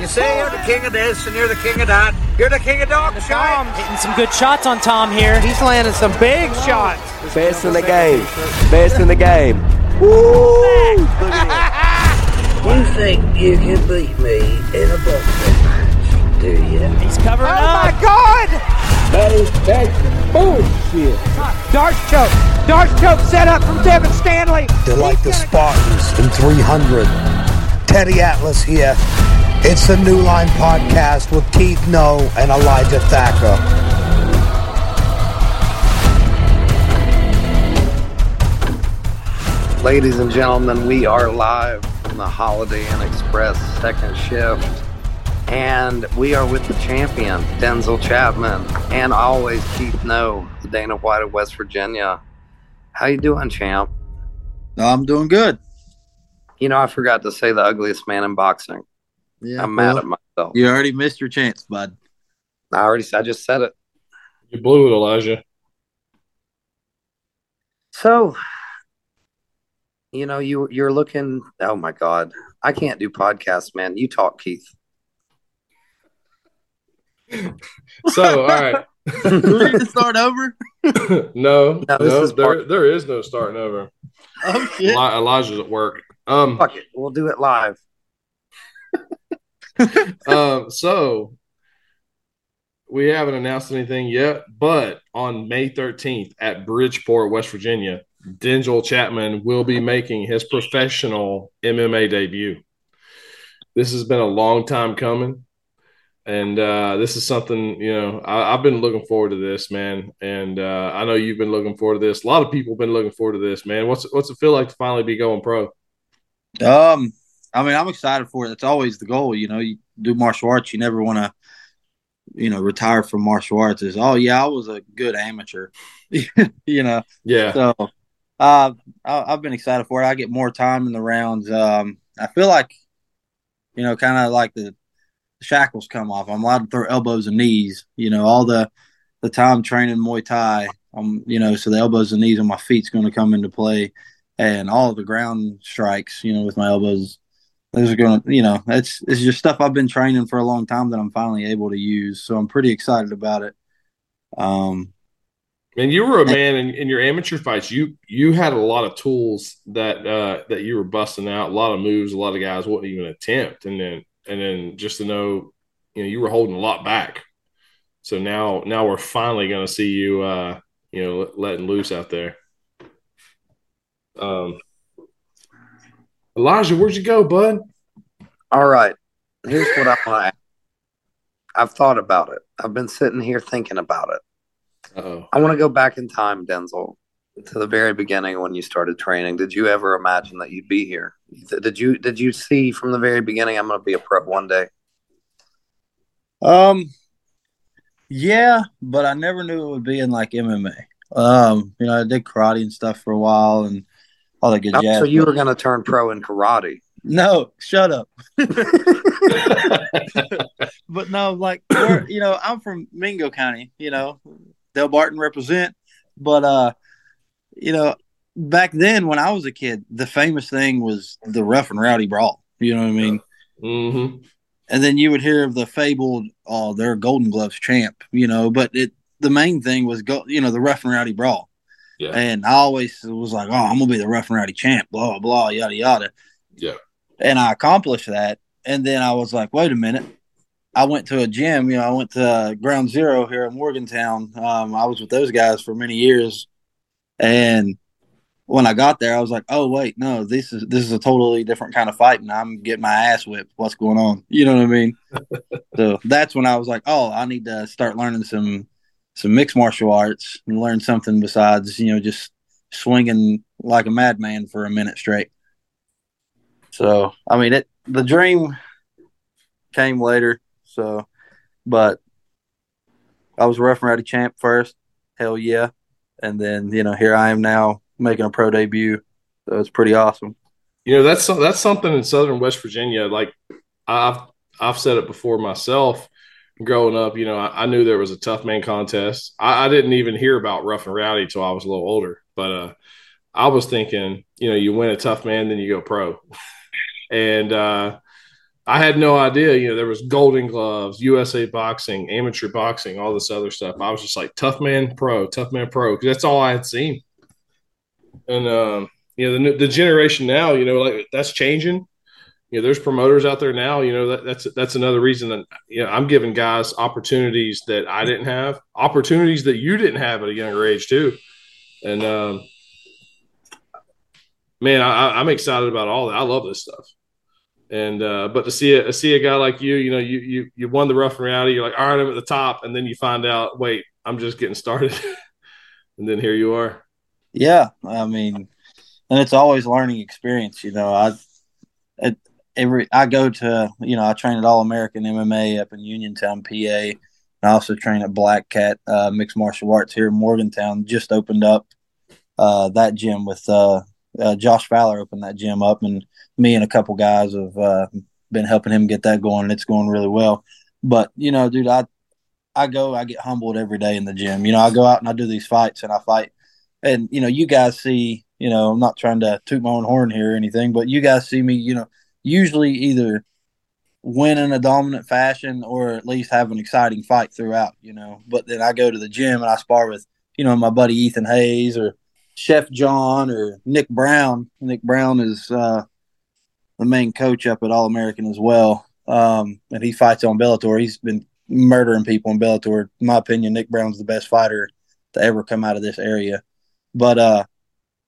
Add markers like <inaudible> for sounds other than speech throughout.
You say you're the king of this and you're the king of that. You're the king of dog shit. Hitting some good shots on Tom here. He's landing some big shots. Best in the game. Best in the game. Woo! <laughs> You think you can beat me in a boxing match, do you? He's covering Oh up. Oh my God! That is that's bullshit. D'Arce choke. D'Arce choke set up from Devin Stanley. They're like the Spartans in 300. Teddy Atlas here. It's the New Line Podcast with Keith No and Elijah Thacker. Ladies and gentlemen, we are live from the Holiday Inn Express second shift. And we are with the champion, Densel Chapman, and always Keith No, the Dana White of West Virginia. How you doing, champ? I'm doing good. You know, I forgot to say the ugliest man in boxing. Yeah, I'm mad at myself. You already missed your chance, bud. I already I just said it. You blew it, Elijah. So, you know, you you're looking. Oh my God, I can't do podcasts, man. You talk, Keith. <laughs> So, all right. <laughs> Do we need to start over? no, <laughs> No, no, this is there, part- there is no starting over. Oh shit! Eli- Elijah's at work. Um, Fuck it, we'll do it live. <laughs> um, so we haven't announced anything yet, but on May 13th at Bridgeport, West Virginia, Densel Chapman will be making his professional MMA debut. This has been a long time coming. And uh, this is something, you know, I, I've been looking forward to this, man. And uh, I know you've been looking forward to this. A lot of people have been looking forward to this, man. What's what's it feel like to finally be going pro? Um, I mean, I'm excited for it. It's always the goal, you know. You do martial arts, you never want to, you know, retire from martial arts. Is oh yeah, I was a good amateur, <laughs> you know. Yeah. So, uh, I, I've been excited for it. I get more time in the rounds. Um, I feel like, you know, kind of like the shackles come off. I'm allowed to throw elbows and knees. You know, all the the time training Muay Thai. Um, you know, so the elbows and knees on my feet's going to come into play, and all of the ground strikes. You know, with my elbows, those are going to. You know, it's it's just stuff I've been training for a long time that I'm finally able to use. So I'm pretty excited about it. Um, And you were a man in, in your amateur fights. You you had a lot of tools that uh, that you were busting out, a lot of moves, a lot of guys wouldn't even attempt, and then and then just to know, you know, you were holding a lot back. So now now we're finally going to see you, uh, you know, letting loose out there. Um, Elijah, where'd you go, bud? All right, here's what I want to ask. I've thought about it. I've been sitting here thinking about it. Oh, I want to go back in time, Densel, to the very beginning when you started training. Did you ever imagine that you'd be here? Did you did you see from the very beginning I'm going to be a pro one day? Um, yeah, but I never knew it would be in like MMA. Um, you know, I did karate and stuff for a while and all that good Oh, jazz. so you were going to turn pro in karate? no, shut up. <laughs> <laughs> but no, like you know, I'm from Mingo County. You know, Delbarton represent. But uh, you know, back then when I was a kid, the famous thing was the rough and rowdy brawl. You know what I mean? hmm and then you would hear of the fabled oh they're golden gloves champ you know but it the main thing was go you know the rough and rowdy brawl Yeah. and i always was like oh i'm gonna be the rough and rowdy champ blah blah yada yada Yeah. and i accomplished that and then i was like wait a minute i went to a gym you know i went to ground zero here in morgantown um, i was with those guys for many years and when I got there, I was like, "Oh wait, no, this is this is a totally different kind of fight, and I'm getting my ass whipped. What's going on? You know what I mean?" <laughs> so that's when I was like, "Oh, I need to start learning some some mixed martial arts and learn something besides you know just swinging like a madman for a minute straight." So I mean, it the dream came later. So, but I was rough and rowdy champ first. Hell yeah, and then you know here I am now making a pro debut. So it's pretty awesome. You know, that's that's something in Southern West Virginia. Like I've I've said it before myself. Growing up, you know, I, I knew there was a tough man contest. I, I didn't even hear about rough and rowdy until I was a little older. But uh, I was thinking, you know, you win a tough man, then you go pro. <laughs> and uh, I had no idea. You know, there was Golden Gloves, USA Boxing, amateur boxing, all this other stuff. I was just like Tough Man Pro, Tough Man Pro, because that's all I had seen. And um, you know, the the generation now, you know, like that's changing. You know, there's promoters out there now. You know, that, that's that's another reason that you know I'm giving guys opportunities that I didn't have, opportunities that you didn't have at a younger age too. And um, man, I, I'm excited about all that. I love this stuff. And uh, but to see a see a guy like you, you know, you you you won the rough and rowdy. You're like, all right, I'm at the top, and then you find out, wait, I'm just getting started, <laughs> and then here you are. Yeah, I mean, and it's always learning experience. You know, I at every I go to you know I train at All American MMA up in Uniontown, PA. And I also train at Black Cat uh, Mixed Martial Arts here in Morgantown. Just opened up uh, that gym with uh, uh, Josh Fowler opened that gym up, and me and a couple guys have uh, been helping him get that going, and it's going really well. But you know, dude, I I go, I get humbled every day in the gym. You know, I go out and I do these fights, and I fight, and you know, you guys see, you know, I'm not trying to toot my own horn here or anything, but you guys see me, you know, usually either win in a dominant fashion or at least have an exciting fight throughout. You know, but then I go to the gym and I spar with, you know, my buddy Ethan Hayes or Chef John or Nick Brown. Nick Brown is uh, the main coach up at All American as well, um, and he fights on Bellator. He's been murdering people in Bellator. In my opinion, Nick Brown's the best fighter to ever come out of this area. But uh,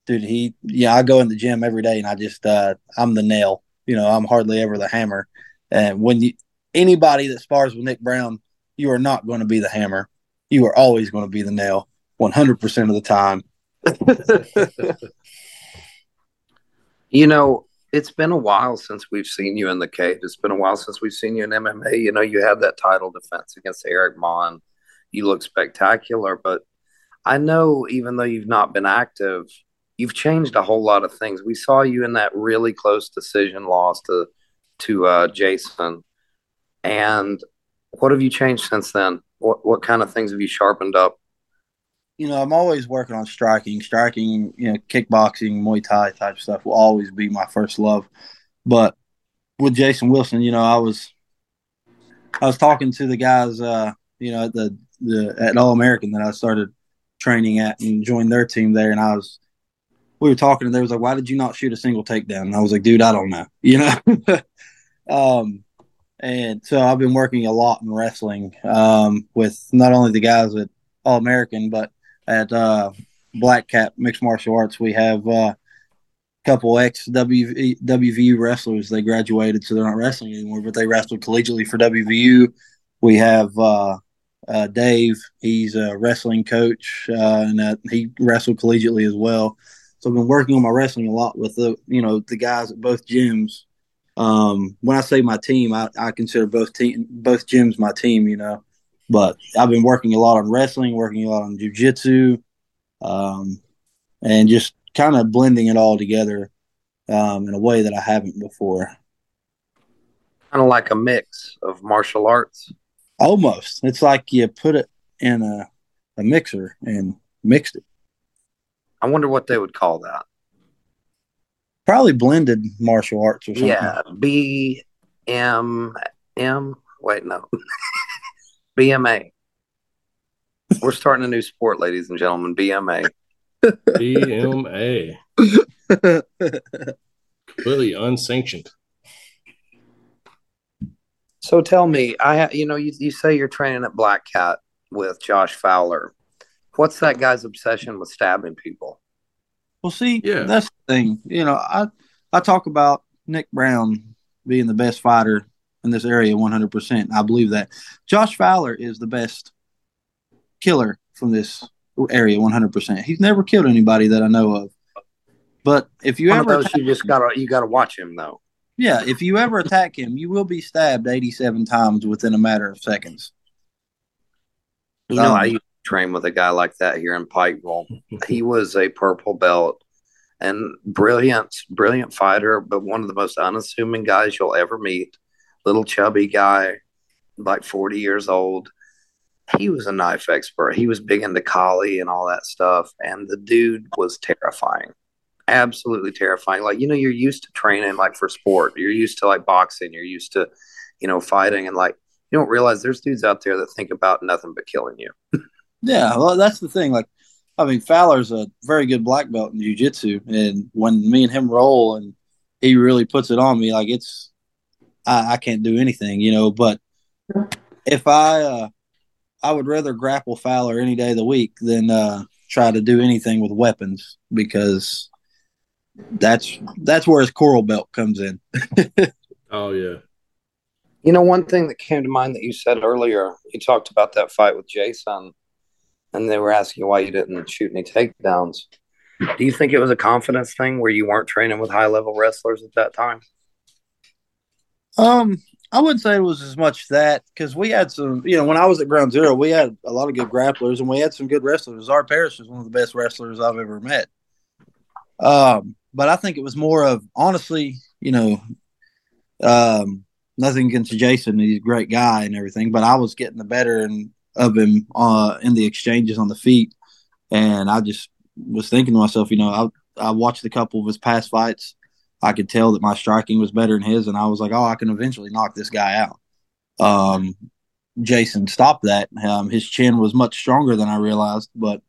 dude, he yeah, I go in the gym every day, and I just uh, I'm the nail. You know, I'm hardly ever the hammer. And when you anybody that spars with Nick Brown, you are not going to be the hammer. You are always going to be the nail, 100 percent of the time <laughs> you know, it's been a while since we've seen you in the cage. It's been a while since we've seen you in MMA. You know, you had that title defense against Eric Mon. You look spectacular, but I know even though you've not been active, you've changed a whole lot of things. We saw you in that really close decision loss to to uh, Jason. And what have you changed since then? What what kind of things have you sharpened up? you know, I'm always working on striking. Striking, you know, kickboxing, Muay Thai type stuff will always be my first love. But with Jason Wilson, you know, I was I was talking to the guys, uh, you know, at the the at All American that I started training at and joined their team there, and I was we were talking, and they was like, "Why did you not shoot a single takedown?" And I was like, "Dude, I don't know," <laughs> you know. <laughs> um, and so I've been working a lot in wrestling um, with not only the guys at All American, but at uh, Black Cat Mixed Martial Arts, we have uh, a couple ex WVU wrestlers. They graduated, so they're not wrestling anymore, but they wrestled collegiately for WVU. We have uh, uh, Dave. He's a wrestling coach, uh, and uh, he wrestled collegiately as well. So I've been working on my wrestling a lot with the you know the guys at both gyms. Um, when I say my team, I, I consider both team both gyms my team. You know, but I've been working a lot on wrestling, working a lot on jujitsu, um, and just kind of blending it all together um, in a way that I haven't before. Kind of like a mix of martial arts. Almost. It's like you put it in a, a mixer and mixed it. I wonder what they would call that. Probably blended martial arts or something. Yeah, B M M. Wait, no. <laughs> BMA. We're starting a new sport, ladies and gentlemen. BMA. BMA. Completely unsanctioned. So tell me, I you know you, you say you're training at Black Cat with Josh Fowler. What's that guy's obsession with stabbing people? Well, see, yeah. that's the thing. You know, I I talk about Nick Brown being the best fighter in this area 100%. I believe that. Josh Fowler is the best killer from this area 100%. He's never killed anybody that I know of. But if you One ever those, you just got to you got to watch him though. Yeah, if you ever attack him, you will be stabbed 87 times within a matter of seconds. You know, um, I used to train with a guy like that here in Pikeville. he <laughs> was a purple belt and brilliant, brilliant fighter, but one of the most unassuming guys you'll ever meet little chubby guy, like 40 years old. He was a knife expert. He was big into Kali and all that stuff. And the dude was terrifying. absolutely terrifying. Like, you know, you're used to training like for sport. You're used to like boxing. You're used to, you know, fighting and like you don't realize there's dudes out there that think about nothing but killing you. <laughs> yeah, well, that's the thing. Like, I mean, Fowler's a very good black belt in jiu-jitsu, and when me and him roll, and he really puts it on me, like it's I, I can't do anything, you know. But if I uh, I would rather grapple Fowler any day of the week than uh, try to do anything with weapons because that's that's where his coral belt comes in. <laughs> oh yeah. You know, one thing that came to mind that you said earlier, you talked about that fight with Jason, and they were asking why you didn't shoot any takedowns. Do you think it was a confidence thing where you weren't training with high level wrestlers at that time? Um, I wouldn't say it was as much that because we had some, you know, when I was at Ground Zero, we had a lot of good grapplers and we had some good wrestlers. Art Parrish was one of the best wrestlers I've ever met. Um, but I think it was more of honestly, you know, um, nothing against Jason. He's a great guy and everything, but I was getting the better and of him uh, in the exchanges on the feet, and I just was thinking to myself, you know, I I watched a couple of his past fights. I could tell that my striking was better than his, and I was like, oh, I can eventually knock this guy out. Um, Jason stopped that. Um, his chin was much stronger than I realized, but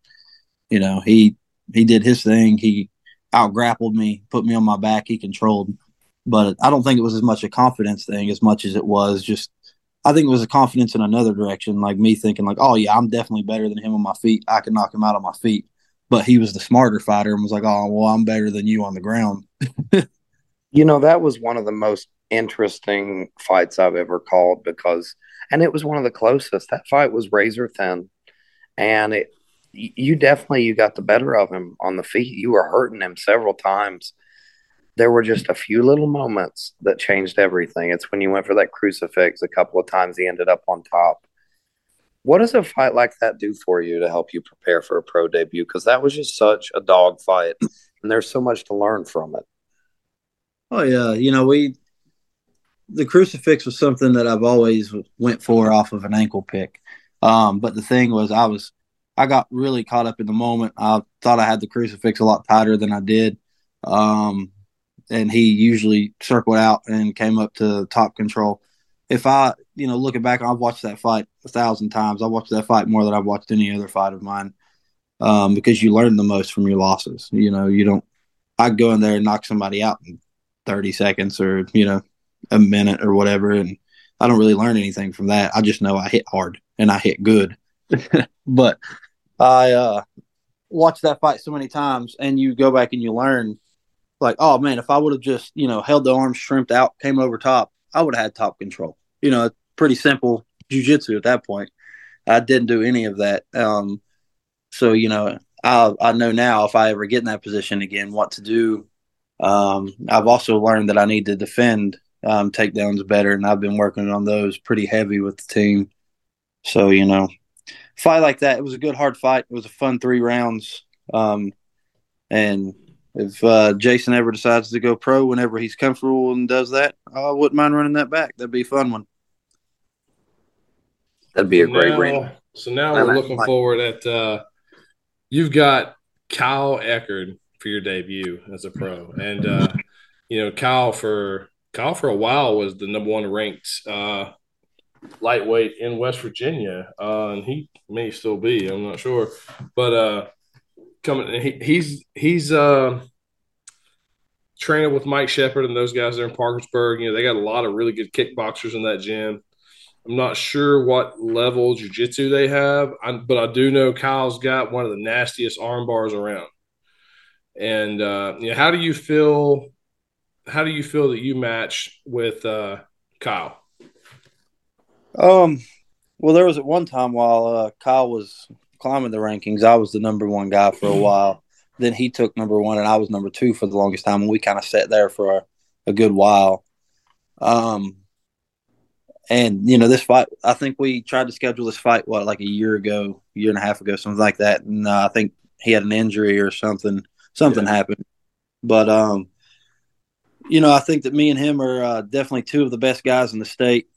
you know, he he did his thing. He out grappled me, put me on my back. He controlled, but I don't think it was as much a confidence thing as much as it was just. I think it was a confidence in another direction, like me thinking, like, oh yeah, I'm definitely better than him on my feet. I can knock him out on my feet. But he was the smarter fighter and was like, oh well, I'm better than you on the ground. <laughs> you know, that was one of the most interesting fights I've ever called because, and it was one of the closest. That fight was razor thin, and it you definitely you got the better of him on the feet. You were hurting him several times. There were just a few little moments that changed everything. It's when you went for that crucifix a couple of times. He ended up on top. What does a fight like that do for you to help you prepare for a pro debut? Because that was just such a dog fight, and there's so much to learn from it. Oh yeah, you know we the crucifix was something that I've always went for off of an ankle pick. Um, but the thing was, I was I got really caught up in the moment. I thought I had the crucifix a lot tighter than I did. Um, and he usually circled out and came up to top control. If I, you know, looking back, I've watched that fight a thousand times. I watched that fight more than I've watched any other fight of mine um, because you learn the most from your losses. You know, you don't, I go in there and knock somebody out in 30 seconds or, you know, a minute or whatever. And I don't really learn anything from that. I just know I hit hard and I hit good. <laughs> but I uh, watched that fight so many times, and you go back and you learn, like, oh man, if I would have just you know held the arms shrimped out, came over top, I would have had top control. You know, pretty simple jujitsu at that point. I didn't do any of that. Um, so you know, I I know now if I ever get in that position again, what to do. Um, I've also learned that I need to defend um, takedowns better, and I've been working on those pretty heavy with the team. So you know, fight like that. It was a good hard fight. It was a fun three rounds. Um, and if uh, Jason ever decides to go pro whenever he's comfortable and does that, I wouldn't mind running that back. That'd be a fun one. That'd be a great ring. So now we're looking forward at uh, you've got Kyle Eckerd for your debut as a pro, and uh, you know Kyle for Kyle for a while was the number one ranked uh, lightweight in West Virginia, uh, and he may still be. I'm not sure, but uh, coming, he, he's he's uh, training with Mike Shepard and those guys there in Parkersburg. You know, they got a lot of really good kickboxers in that gym. I'm not sure what level jiu-jitsu they have, I, but I do know Kyle's got one of the nastiest arm bars around. And uh, you know, how do you feel? How do you feel that you match with uh, Kyle? Um, well, there was at one time while uh, Kyle was climbing the rankings, I was the number one guy for a while. Then he took number one, and I was number two for the longest time, and we kind of sat there for a, a good while. Um, and you know, this fight, I think we tried to schedule this fight what like a year ago, year and a half ago, something like that. And uh, I think he had an injury or something. Something yeah. happened, but um, you know, I think that me and him are uh, definitely two of the best guys in the state.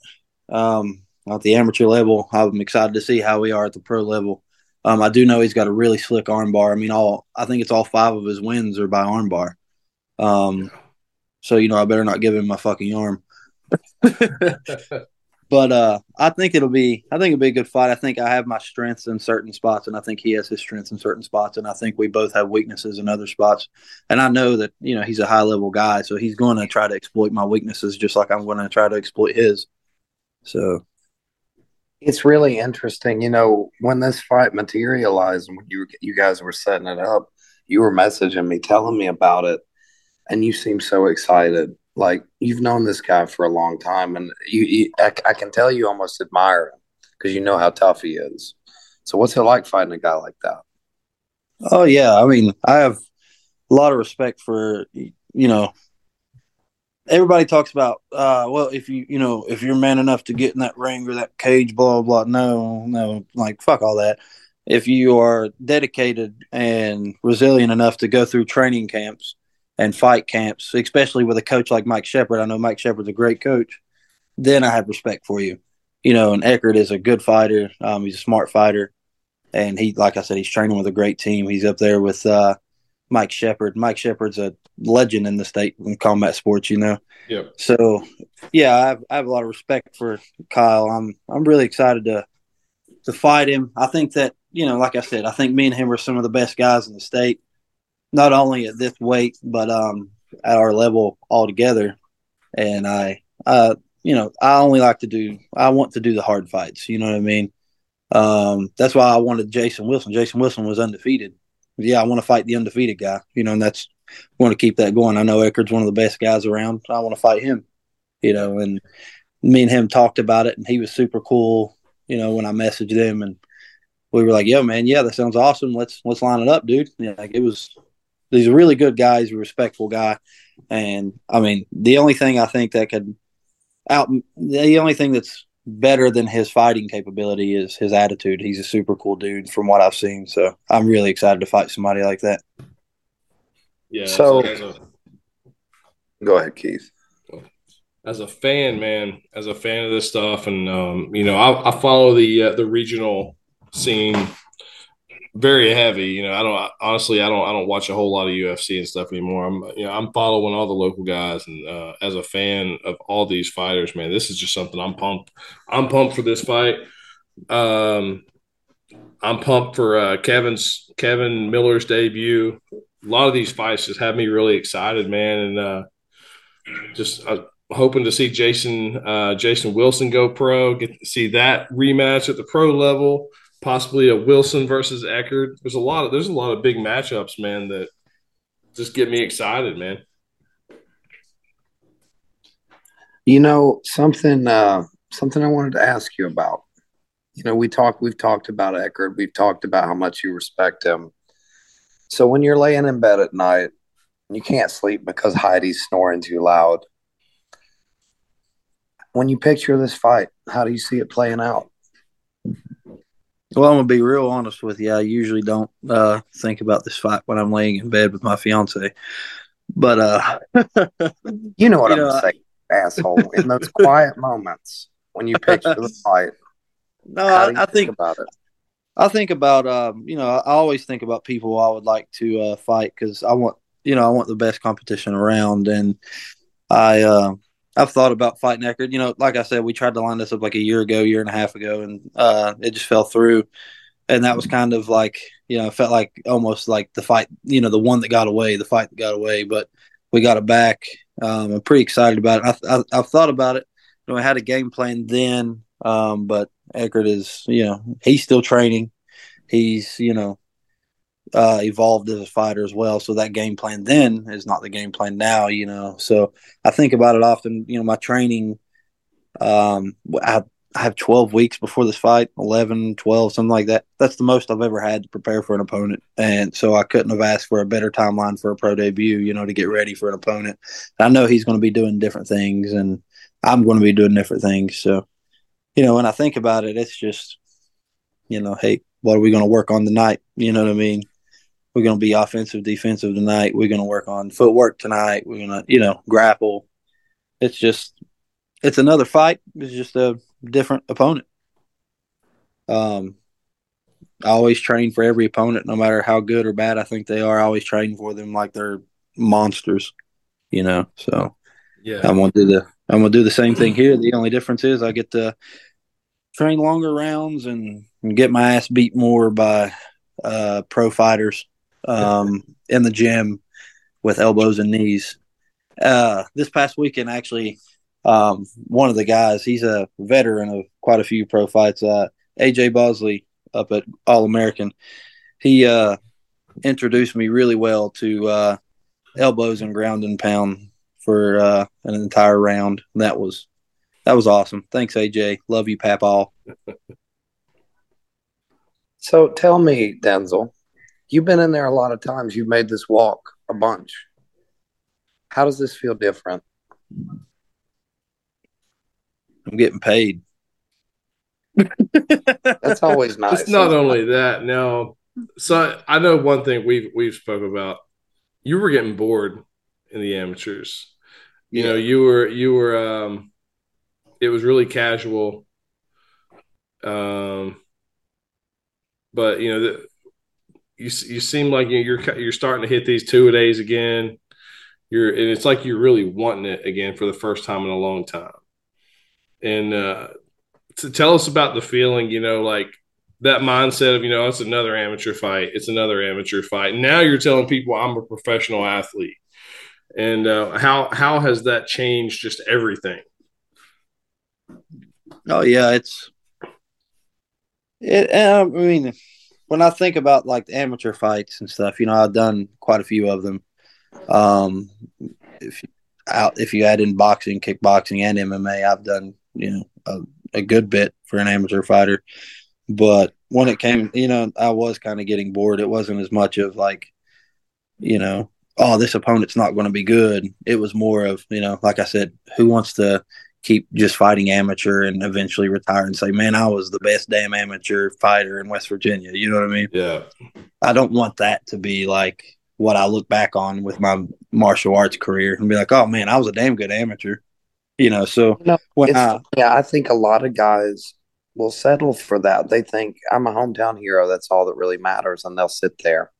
Um, at the amateur level. I'm excited to see how we are at the pro level. Um, I do know he's got a really slick armbar. I mean, all I think it's all five of his wins are by armbar. Um, so you know, I better not give him my fucking arm. <laughs> but uh, I think it'll be I think it'll be a good fight. I think I have my strengths in certain spots, and I think he has his strengths in certain spots, and I think we both have weaknesses in other spots. And I know that you know he's a high level guy, so he's going to try to exploit my weaknesses just like I'm going to try to exploit his. So it's really interesting. You know, when this fight materialized, when you you guys were setting it up, you were messaging me, telling me about it, and you seem so excited. Like you've known this guy for a long time, and you, you I, I can tell you almost admire him because you know how tough he is. So, what's it like fighting a guy like that? Oh yeah, I mean, I have a lot of respect for you know everybody talks about uh well if you you know if you're man enough to get in that ring or that cage blah blah, blah. no no like fuck all that. If you are dedicated and resilient enough to go through training camps and fight camps especially with a coach like mike shepard i know mike shepard's a great coach then i have respect for you. You know and eckerd is a good fighter. Um he's a smart fighter. And he like i said he's training with a great team. He's up there with uh Mike Shepard. Mike Shepard's a legend in the state in combat sports, you know. Yep. So, yeah, I have, I have a lot of respect for Kyle. I'm I'm really excited to to fight him. I think that you know, like I said, I think me and him are some of the best guys in the state, not only at this weight but um at our level altogether. And I, uh, you know, I only like to do. I want to do the hard fights. You know what I mean? Um, that's why I wanted Jason Wilson. Jason Wilson was undefeated yeah, I want to fight the undefeated guy. You know, and that's want to keep that going. I know Eckerd's one of the best guys around. I want to fight him. You know, and me and him talked about it, and he was super cool. You know, when I messaged him, and we were like, "Yo, man, yeah, that sounds awesome. Let's let's line it up, dude." Yeah, like it was. He's a really good guy. He's a respectful guy, and I mean, the only thing I think that could out the only thing that's better than his fighting capability is his attitude. He's a super cool dude from what I've seen. So I'm really excited to fight somebody like that. Yeah. So, a, go ahead, Keith. As a fan, man, as a fan of this stuff, and um, you know, I, I follow the uh, the regional scene very heavy. You know, I don't honestly, I don't, I don't watch a whole lot of UFC and stuff anymore. I'm, you know, I'm following all the local guys, and uh, as a fan of all these fighters, man, this is just something I'm pumped. I'm pumped for this fight. Um, I'm pumped for uh, Kevin's Kevin Miller's debut. A lot of these fights just have me really excited, man, and uh, just uh, hoping to see Jason uh, Jason Wilson go pro. Get to see that rematch at the pro level possibly a Wilson versus Eckerd. There's a lot of there's a lot of big matchups, man, that just get me excited, man. You know, something uh something I wanted to ask you about. You know, we talked we've talked about Eckerd, we've talked about how much you respect him. So when you're laying in bed at night you can't sleep because Heidi's snoring too loud, when you picture this fight, how do you see it playing out? Well, I'm gonna be real honest with you. I usually don't uh, think about this fight when I'm laying in bed with my fiance, but uh, <laughs> you know what you I'm know, saying, I, asshole. In those <laughs> quiet moments when you picture the <laughs> fight, no, I, I, think, think, about it. I think about um, you know, I always think about people I would like to uh, fight because I want you know I want the best competition around, and I uh, I've thought about fighting Eckerd. You know, like I said, we tried to line this up like a year ago, year and a half ago, and uh, it just fell through. And that was kind of like, you know, felt like almost like the fight, you know, the one that got away, the fight that got away, but we got it back. Um, I'm pretty excited about it. I, I, have thought about it. You know, I had a game plan then, um, but Eckerd is, you know, he's still training. He's, you know, uh, evolved as a fighter as well. So that game plan then is not the game plan now, you know. So I think about it often. You know, my training, um, I, I have 12 weeks before this fight, 11, 12, something like that. That's the most I've ever had to prepare for an opponent. And so I couldn't have asked for a better timeline for a pro debut, you know, to get ready for an opponent. I know he's going to be doing different things and I'm going to be doing different things. So, you know, when I think about it, it's just, you know, hey, what are we going to work on tonight? You know what I mean? We're going to be offensive, defensive tonight. We're going to work on footwork tonight. We're going to, you know, grapple. It's just, it's another fight. It's just a different opponent. Um, I always train for every opponent, no matter how good or bad I think they are. I always train for them like they're monsters, you know. So Yeah. I'm gonna do the I'm gonna do the same thing here. The only difference is I get to train longer rounds and, and get my ass beat more by uh, pro fighters um, in the gym with elbows and knees. Uh, this past weekend, actually, um, one of the guys, he's a veteran of quite a few pro fights. Uh, AJ Bosley up at All American, he uh, introduced me really well to uh, elbows and ground and pound for uh, an entire round. That was that was awesome. Thanks, AJ. Love you, Papal. <laughs> So tell me, Denzel, you've been in there a lot of times. You've made this walk a bunch. How does this feel different? I'm getting paid. That's always <laughs> nice. It's not only that. Now, so I know one thing we've we've spoke about. You were getting bored in the amateurs. You know, you were you were. um It was really casual. Um, but you know the. You, you seem like you're you're starting to hit these two days again. You're and it's like you're really wanting it again for the first time in a long time. And uh, to tell us about the feeling, you know, like that mindset of, you know, it's another amateur fight. It's another amateur fight. Now you're telling people I'm a professional athlete. And uh, how how has that changed just everything? Oh yeah, it's it. I mean, when I think about like the amateur fights and stuff, you know, I've done quite a few of them. Um, if out if you add in boxing, kickboxing, and MMA, I've done you know a, a good bit for an amateur fighter. But when it came, you know, I was kind of getting bored. It wasn't as much of like, you know, oh, this opponent's not going to be good. It was more of, you know, like I said, who wants to keep just fighting amateur and eventually retire and say, man, I was the best damn amateur fighter in West Virginia. You know what I mean? Yeah. I don't want that to be like what I look back on with my martial arts career and be like, oh man, I was a damn good amateur. You know, so No, when I, yeah, I think a lot of guys will settle for that. They think I'm a hometown hero. That's all that really matters, and they'll sit there.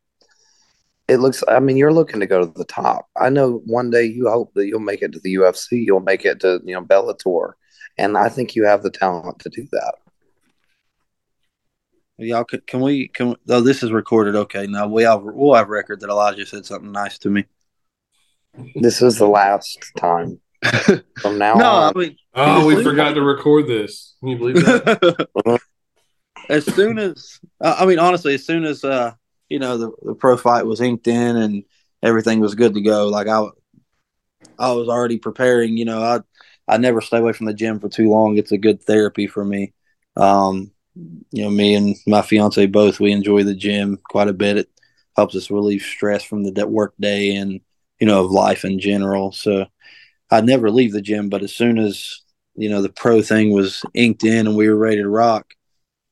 It looks. I mean, you're looking to go to the top. I know one day you hope that you'll make it to the UFC. You'll make it to you know Bellator, and I think you have the talent to do that. y'all could, can we, can, oh, this is recorded. Okay. Now we have, we'll have record that Elijah said something nice to me. This is the last time. <laughs> From now No, I on, mean, Oh, we Seriously? forgot to record this. Can you believe that? <laughs> as soon as uh, I mean, honestly, as soon as uh, you know the, the pro fight was inked in and everything was good to go, like I, I was already preparing. You know, I I never stay away from the gym for too long. It's a good therapy for me. Um, you know, me and my fiance both we enjoy the gym quite a bit. It helps us relieve stress from the work day and you know of life in general. So I never leave the gym, but as soon as you know the pro thing was inked in and we were ready to rock,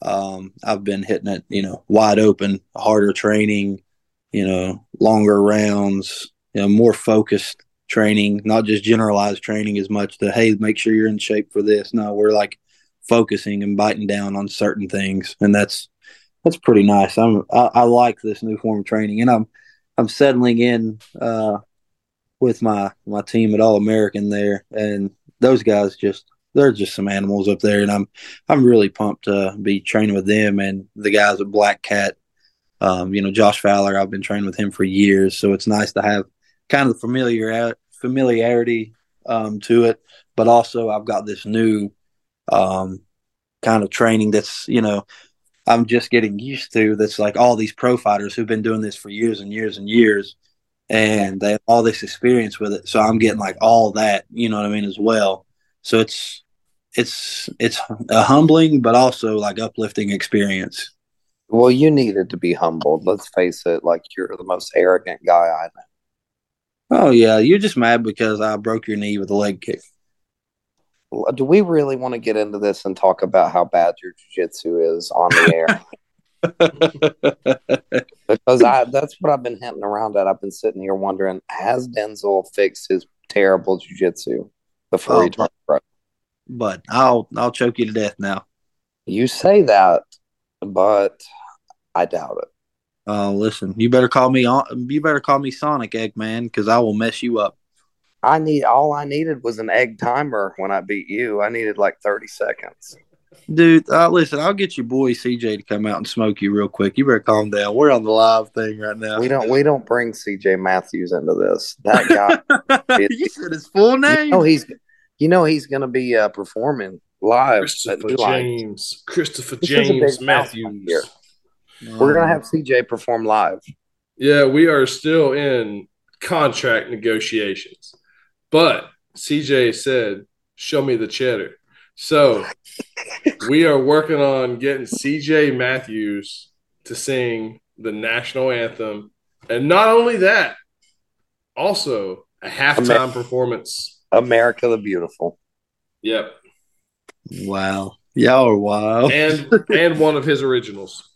um, I've been hitting it, you know, wide open, harder training, you know, longer rounds, you know, more focused training, not just generalized training as much to hey, make sure you're in shape for this. No, we're like focusing and biting down on certain things, and that's that's pretty nice. I'm I, I like this new form of training, and I'm I'm settling in uh, with my my team at All American there, and those guys just they're just some animals up there, and I'm I'm really pumped to be training with them and the guys at Black Cat. Um, you know, Josh Fowler, I've been training with him for years, so it's nice to have kind of the familiar familiarity um, to it, but also I've got this new um, kind of training that's you know I'm just getting used to. That's like all these pro fighters who've been doing this for years and years and years, and they have all this experience with it. So I'm getting like all that, you know what I mean, as well. So it's it's it's a humbling but also like uplifting experience. well, you needed to be humbled. Let's face it. Like you're the most arrogant guy I know. Oh yeah, you're just mad because I broke your knee with a leg kick. Do we really want to get into this and talk about how bad your jiu-jitsu is on the air? <laughs> because I that's what I've been hinting around at. I've been sitting here wondering, has Densel fixed his terrible jiu-jitsu before Oh, he turned pro? but I'll I'll choke you to death now. You say that, but I doubt it. Oh, listen, you better call me on. You better call me Sonic Eggman because I will mess you up, I need all I needed was an egg timer when I beat you. I needed like 30 seconds. dude. Uh, listen, I'll get your boy CJ to come out and smoke you real quick. You better calm down. We're on the live thing right now. We don't we don't bring CJ Matthews into this. That guy <laughs> you said his full name. you know he's you know he's going to be uh, performing live Christopher James. Christopher This James Matthews. here. We're going to have CJ perform live. Yeah, we are still in contract negotiations. But CJ said, show me the cheddar. So we are working on getting CJ Matthews to sing the national anthem. And not only that, also a halftime performance. America the Beautiful. Yep. Wow, y'all are wild. And and one of his originals.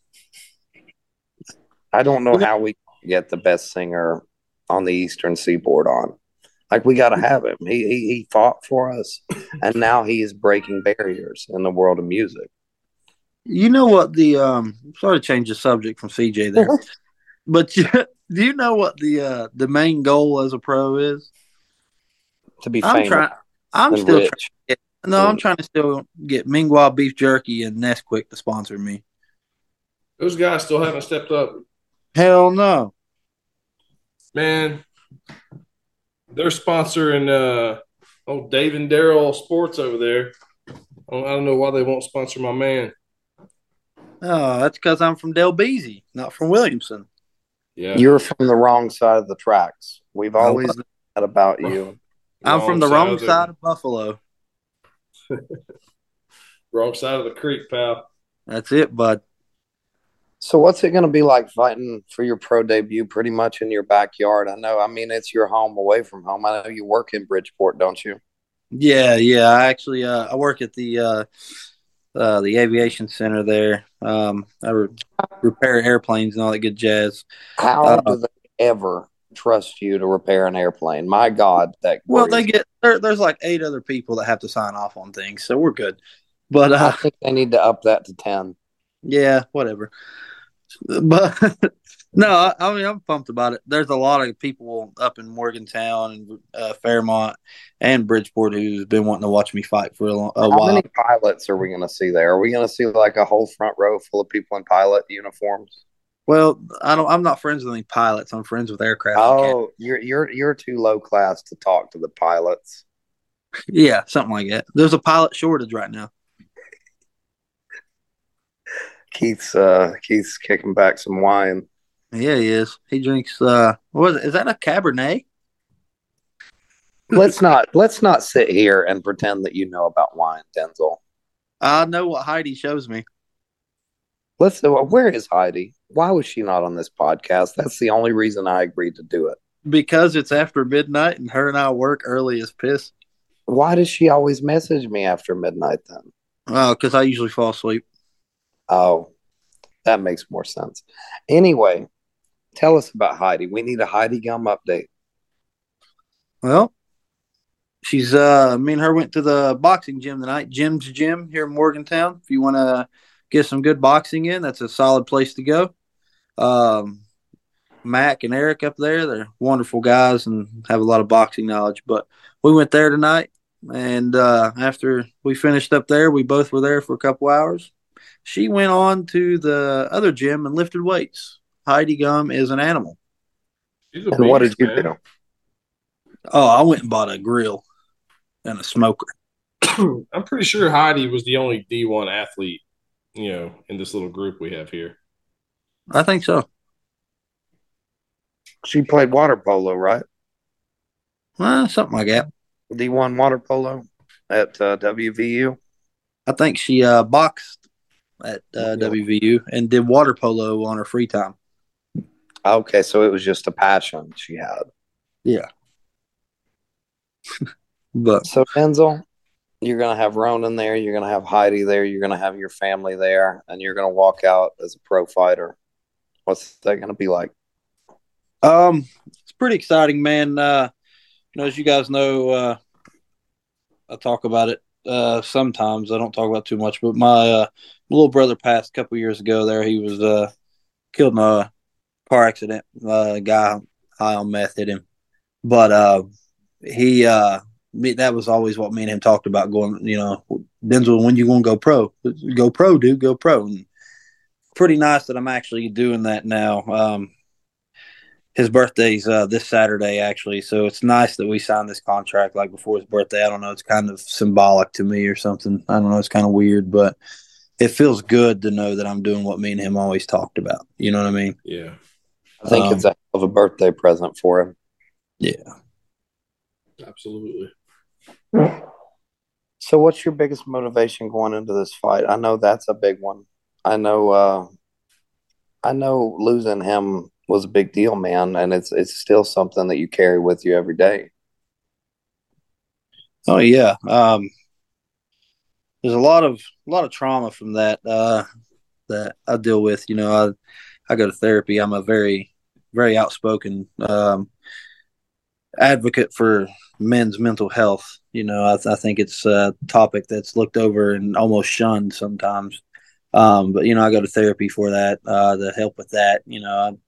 I don't know how we get the best singer on the Eastern Seaboard on. Like we got to have him. He, he he fought for us, and now he is breaking barriers in the world of music. You know what the um? Sorry to change the subject from CJ there, <laughs> but you, <laughs> do you know what the uh the main goal as a pro is? To be I'm famous trying. I'm still rich. trying. No, I'm trying to still get Mingua beef jerky and Nesquik to sponsor me. Those guys still haven't stepped up. Hell no. Man, they're sponsoring uh oh Dave and Daryl Sports over there. I don't, I don't know why they won't sponsor my man. Oh, that's because I'm from Del Beasy, not from Williamson. Yeah, You're from the wrong side of the tracks. We've always known that about you. <laughs> I'm from the side wrong of side of Buffalo. <laughs> wrong side of the creek, pal. That's it, bud. So what's it going to be like fighting for your pro debut pretty much in your backyard? I know. I mean, it's your home away from home. I know you work in Bridgeport, don't you? Yeah, yeah. I actually uh, I work at the uh, uh, the aviation center there. Um, I re- repair airplanes and all that good jazz. How Uh, do they ever trust you to repair an airplane? My God, that Well, they get there, there's like eight other people that have to sign off on things, so we're good. But me. I uh, think they need to up that to ten. yeah, whatever. But <laughs> no, I, I mean I'm pumped about it. There's a lot of people up in Morgantown and uh, Fairmont and Bridgeport who's been wanting to watch me fight for a, lo- a How while. many pilots are we going to see there? Are we going to see like a whole front row full of people in pilot uniforms? Well, I don't. I'm not friends with any pilots. I'm friends with aircraft. Oh, you're you're you're too low class to talk to the pilots. yeah, something like that. There's a pilot shortage right now. Keith's uh Keith's kicking back some wine. Yeah, he is. He drinks. uh What is, it? is that a Cabernet? let's not let's not sit here and pretend that you know about wine, Densel. I know what Heidi shows me. Let's where is Heidi? Why was she not on this podcast? That's the only reason I agreed to do it. Because it's after midnight and her and I work early as piss. Why does she always message me after midnight then? Oh, because I usually fall asleep. Oh, that makes more sense. Anyway, tell us about Heidi. We need a Heidi Gum update. Well, she's uh me and her went to the boxing gym tonight. Jim's gym here in Morgantown. If you want to get some good boxing in, that's a solid place to go. Um Mac and Eric up there, they're wonderful guys and have a lot of boxing knowledge. But we went there tonight and uh after we finished up there, we both were there for a couple hours. She went on to the other gym and lifted weights. Heidi Gum is an animal. She's a And what did you man. do? Oh, I went and bought a grill and a smoker. <clears throat> I'm pretty sure Heidi was the only D1 athlete, you know, in this little group we have here. I think so. She played water polo, right? Well, something like that. D1 water polo at uh, WVU. I think she uh, boxed at uh, WVU and did water polo on her free time. Okay, so it was just a passion she had. Yeah. <laughs> but So Denzel, you're gonna have Ronan there, you're gonna have Heidi there, you're gonna have your family there, and you're gonna walk out as a pro fighter. What's that gonna be like? um, it's pretty exciting, man. Uh, you know, as you guys know, uh, I talk about it uh, sometimes. I don't talk about too much, but my uh, little brother passed a couple years ago. There, he was uh, killed in a car accident. Uh, guy high on meth hit him, but uh, he uh, me, that was always what me and him talked about. Going, you know, Densel, when you going to go pro? Go pro, dude. Go pro. And pretty nice that I'm actually doing that now. Um, his birthday's uh, this Saturday, actually, so it's nice that we signed this contract like before his birthday. I don't know, it's kind of symbolic to me or something. I don't know, it's kind of weird, but it feels good to know that I'm doing what me and him always talked about. You know what I mean? Yeah. I think Um, it's a hell of a birthday present for him. Yeah. Absolutely. So, what's your biggest motivation going into this fight? I know that's a big one. I know, uh, I know losing him was a big deal, man, and it's it's still something that you carry with you every day. Oh yeah. Um, there's a lot of a lot of trauma from that uh, that I deal with. You know, I I go to therapy. I'm a very very outspoken um, advocate for men's mental health. You know, I, I think it's a topic that's looked over and almost shunned sometimes. Um, but you know, I go to therapy for that uh, to help with that. You know, I'm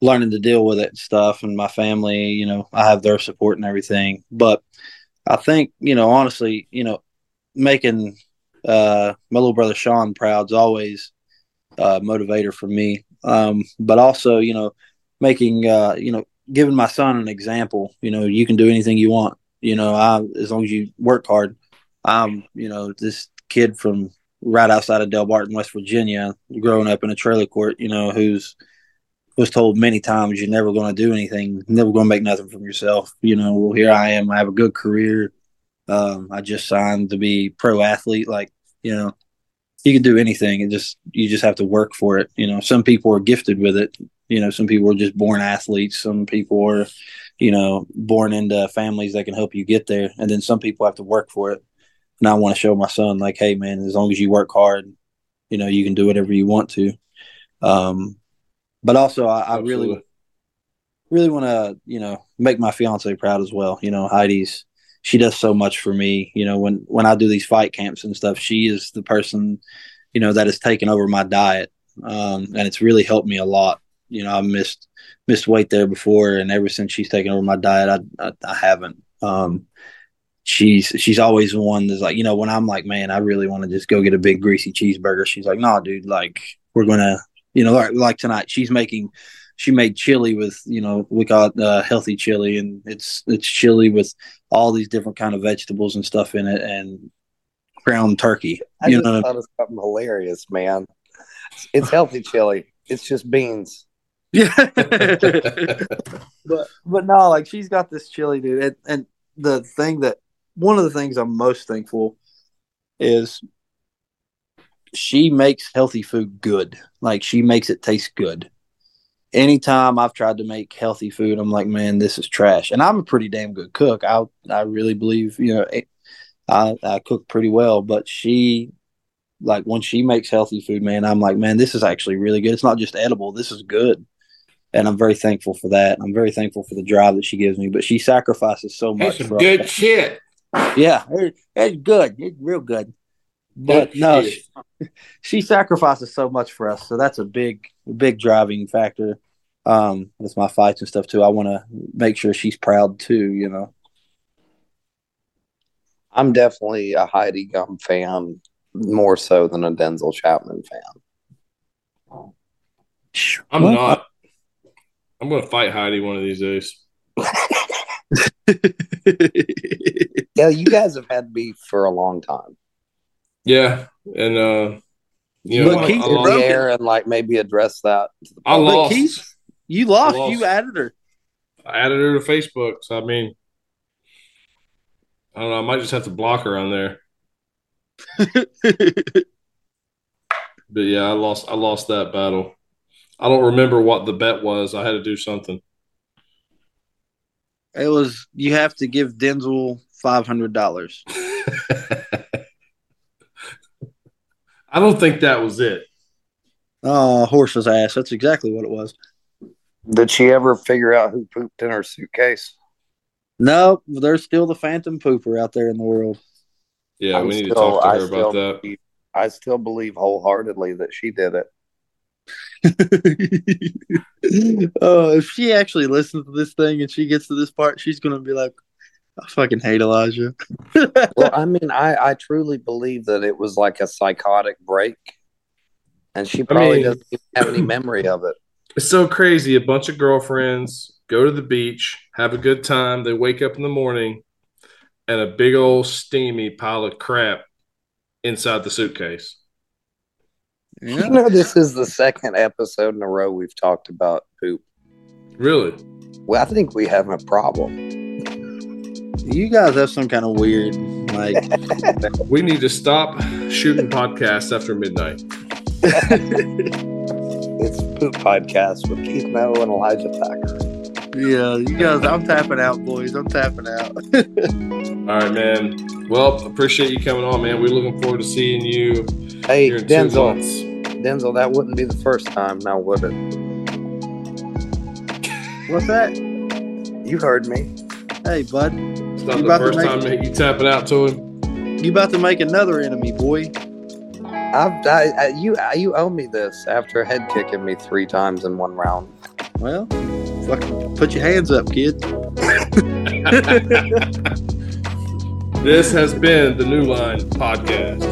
learning to deal with it and stuff, and my family. You know, I have their support and everything, but I think, you know, honestly, you know, making uh, my little brother Sean proud is always a motivator for me. Um, but also, you know, making, uh, you know, giving my son an example, you know, you can do anything you want, you know, I, as long as you work hard. I'm, you know, this kid from right outside of Delbarton, West Virginia, growing up in a trailer court, you know, who's, was told many times you're never going to do anything, never going to make nothing from yourself. You know, well, here I am. I have a good career. Um, I just signed to be pro athlete. Like, you know, you can do anything. It just you just have to work for it. You know, some people are gifted with it. You know, some people are just born athletes. Some people are, you know, born into families that can help you get there. And then some people have to work for it. And I want to show my son, like, hey, man, as long as you work hard, you know, you can do whatever you want to. Um, but also, I, I really, really want to, you know, make my fiance proud as well. You know, Heidi's she does so much for me. You know, when when I do these fight camps and stuff, she is the person, you know, that has taken over my diet, um, and it's really helped me a lot. You know, I missed missed weight there before, and ever since she's taken over my diet, I I, I haven't. Um, she's she's always the one that's like, you know, when I'm like, man, I really want to just go get a big greasy cheeseburger. She's like, no, dude, like we're gonna, you know, like, like tonight, she's making. She made chili with, you know, we got uh, healthy chili, and it's it's chili with all these different kind of vegetables and stuff in it, and ground turkey. I You just know, thought of something hilarious, man. It's healthy chili. It's just beans. Yeah. but but no, like she's got this chili, dude. And, and the thing that one of the things I'm most thankful is she makes healthy food good. Like she makes it taste good. Anytime I've tried to make healthy food, I'm like, man, this is trash. And I'm a pretty damn good cook. I I really believe, you know, I I cook pretty well. But she, like, when she makes healthy food, man, I'm like, man, this is actually really good. It's not just edible. This is good and I'm very thankful for that. I'm very thankful for the drive that she gives me. But she sacrifices so much. That's some for good shit. Yeah, it, it's good. It's real good. But Good no, she, she sacrifices so much for us, so that's a big, big driving factor. Um, with my fights and stuff too, I want to make sure she's proud too. You know. I'm definitely a Heidi Gum fan, more so than a Densel Chapman fan. I'm Well, not. I'm going to fight Heidi one of these days. <laughs> Yeah, you guys have had beef for a long time. Yeah, and uh, you know, But I, Keith I In lost. the air and like maybe address that. To the I. But lost. Keith, you lost. I lost. You added her. I added her to Facebook, so I mean, I don't know. I might just have to block her on there. <laughs> But yeah, I lost. I lost that battle. I don't remember what the bet was. I had to do something. It was you have to give Densel five hundred dollars. <laughs> I don't think that was it. Oh, horse's ass. That's exactly what it was. Did she ever figure out who pooped in her suitcase? No, there's still the phantom pooper out there in the world. Yeah, I'm we need to talk to I about still that. I still believe wholeheartedly that she did it. <laughs> oh, if she actually listens to this thing and she gets to this part, she's gonna be like, "I fucking hate Elijah." <laughs> well, I mean, I, I truly believe that it was like a psychotic break, and she probably mean- doesn't even have any memory of it. It's so crazy. A bunch of girlfriends go to the beach, have a good time. They wake up in the morning, and a big old steamy pile of crap inside the suitcase. You know, this is the second episode in a row we've talked about poop. Really? Well, I think we have a problem. You guys have some kind of weird, like, <laughs> We need to stop shooting podcasts after midnight. It's Poop Podcast with Keith Noah and Elijah Thacker. yeah, you guys. I'm tapping out, boys. I'm tapping out. <laughs> All right, man. Well, appreciate you coming on, man. We're looking forward to seeing you Hey, here in two Densel. Months. Densel, that wouldn't be the first time, now would it? What's that? You heard me. Hey, bud. It's not You the about first make- time that you tapping out to him. You about to make another enemy, boy? I've, I, I, you, I, you owe me this after head kicking me three times in one round. Well, fucking put your hands up, kid. <laughs> This has been the New Line Podcast.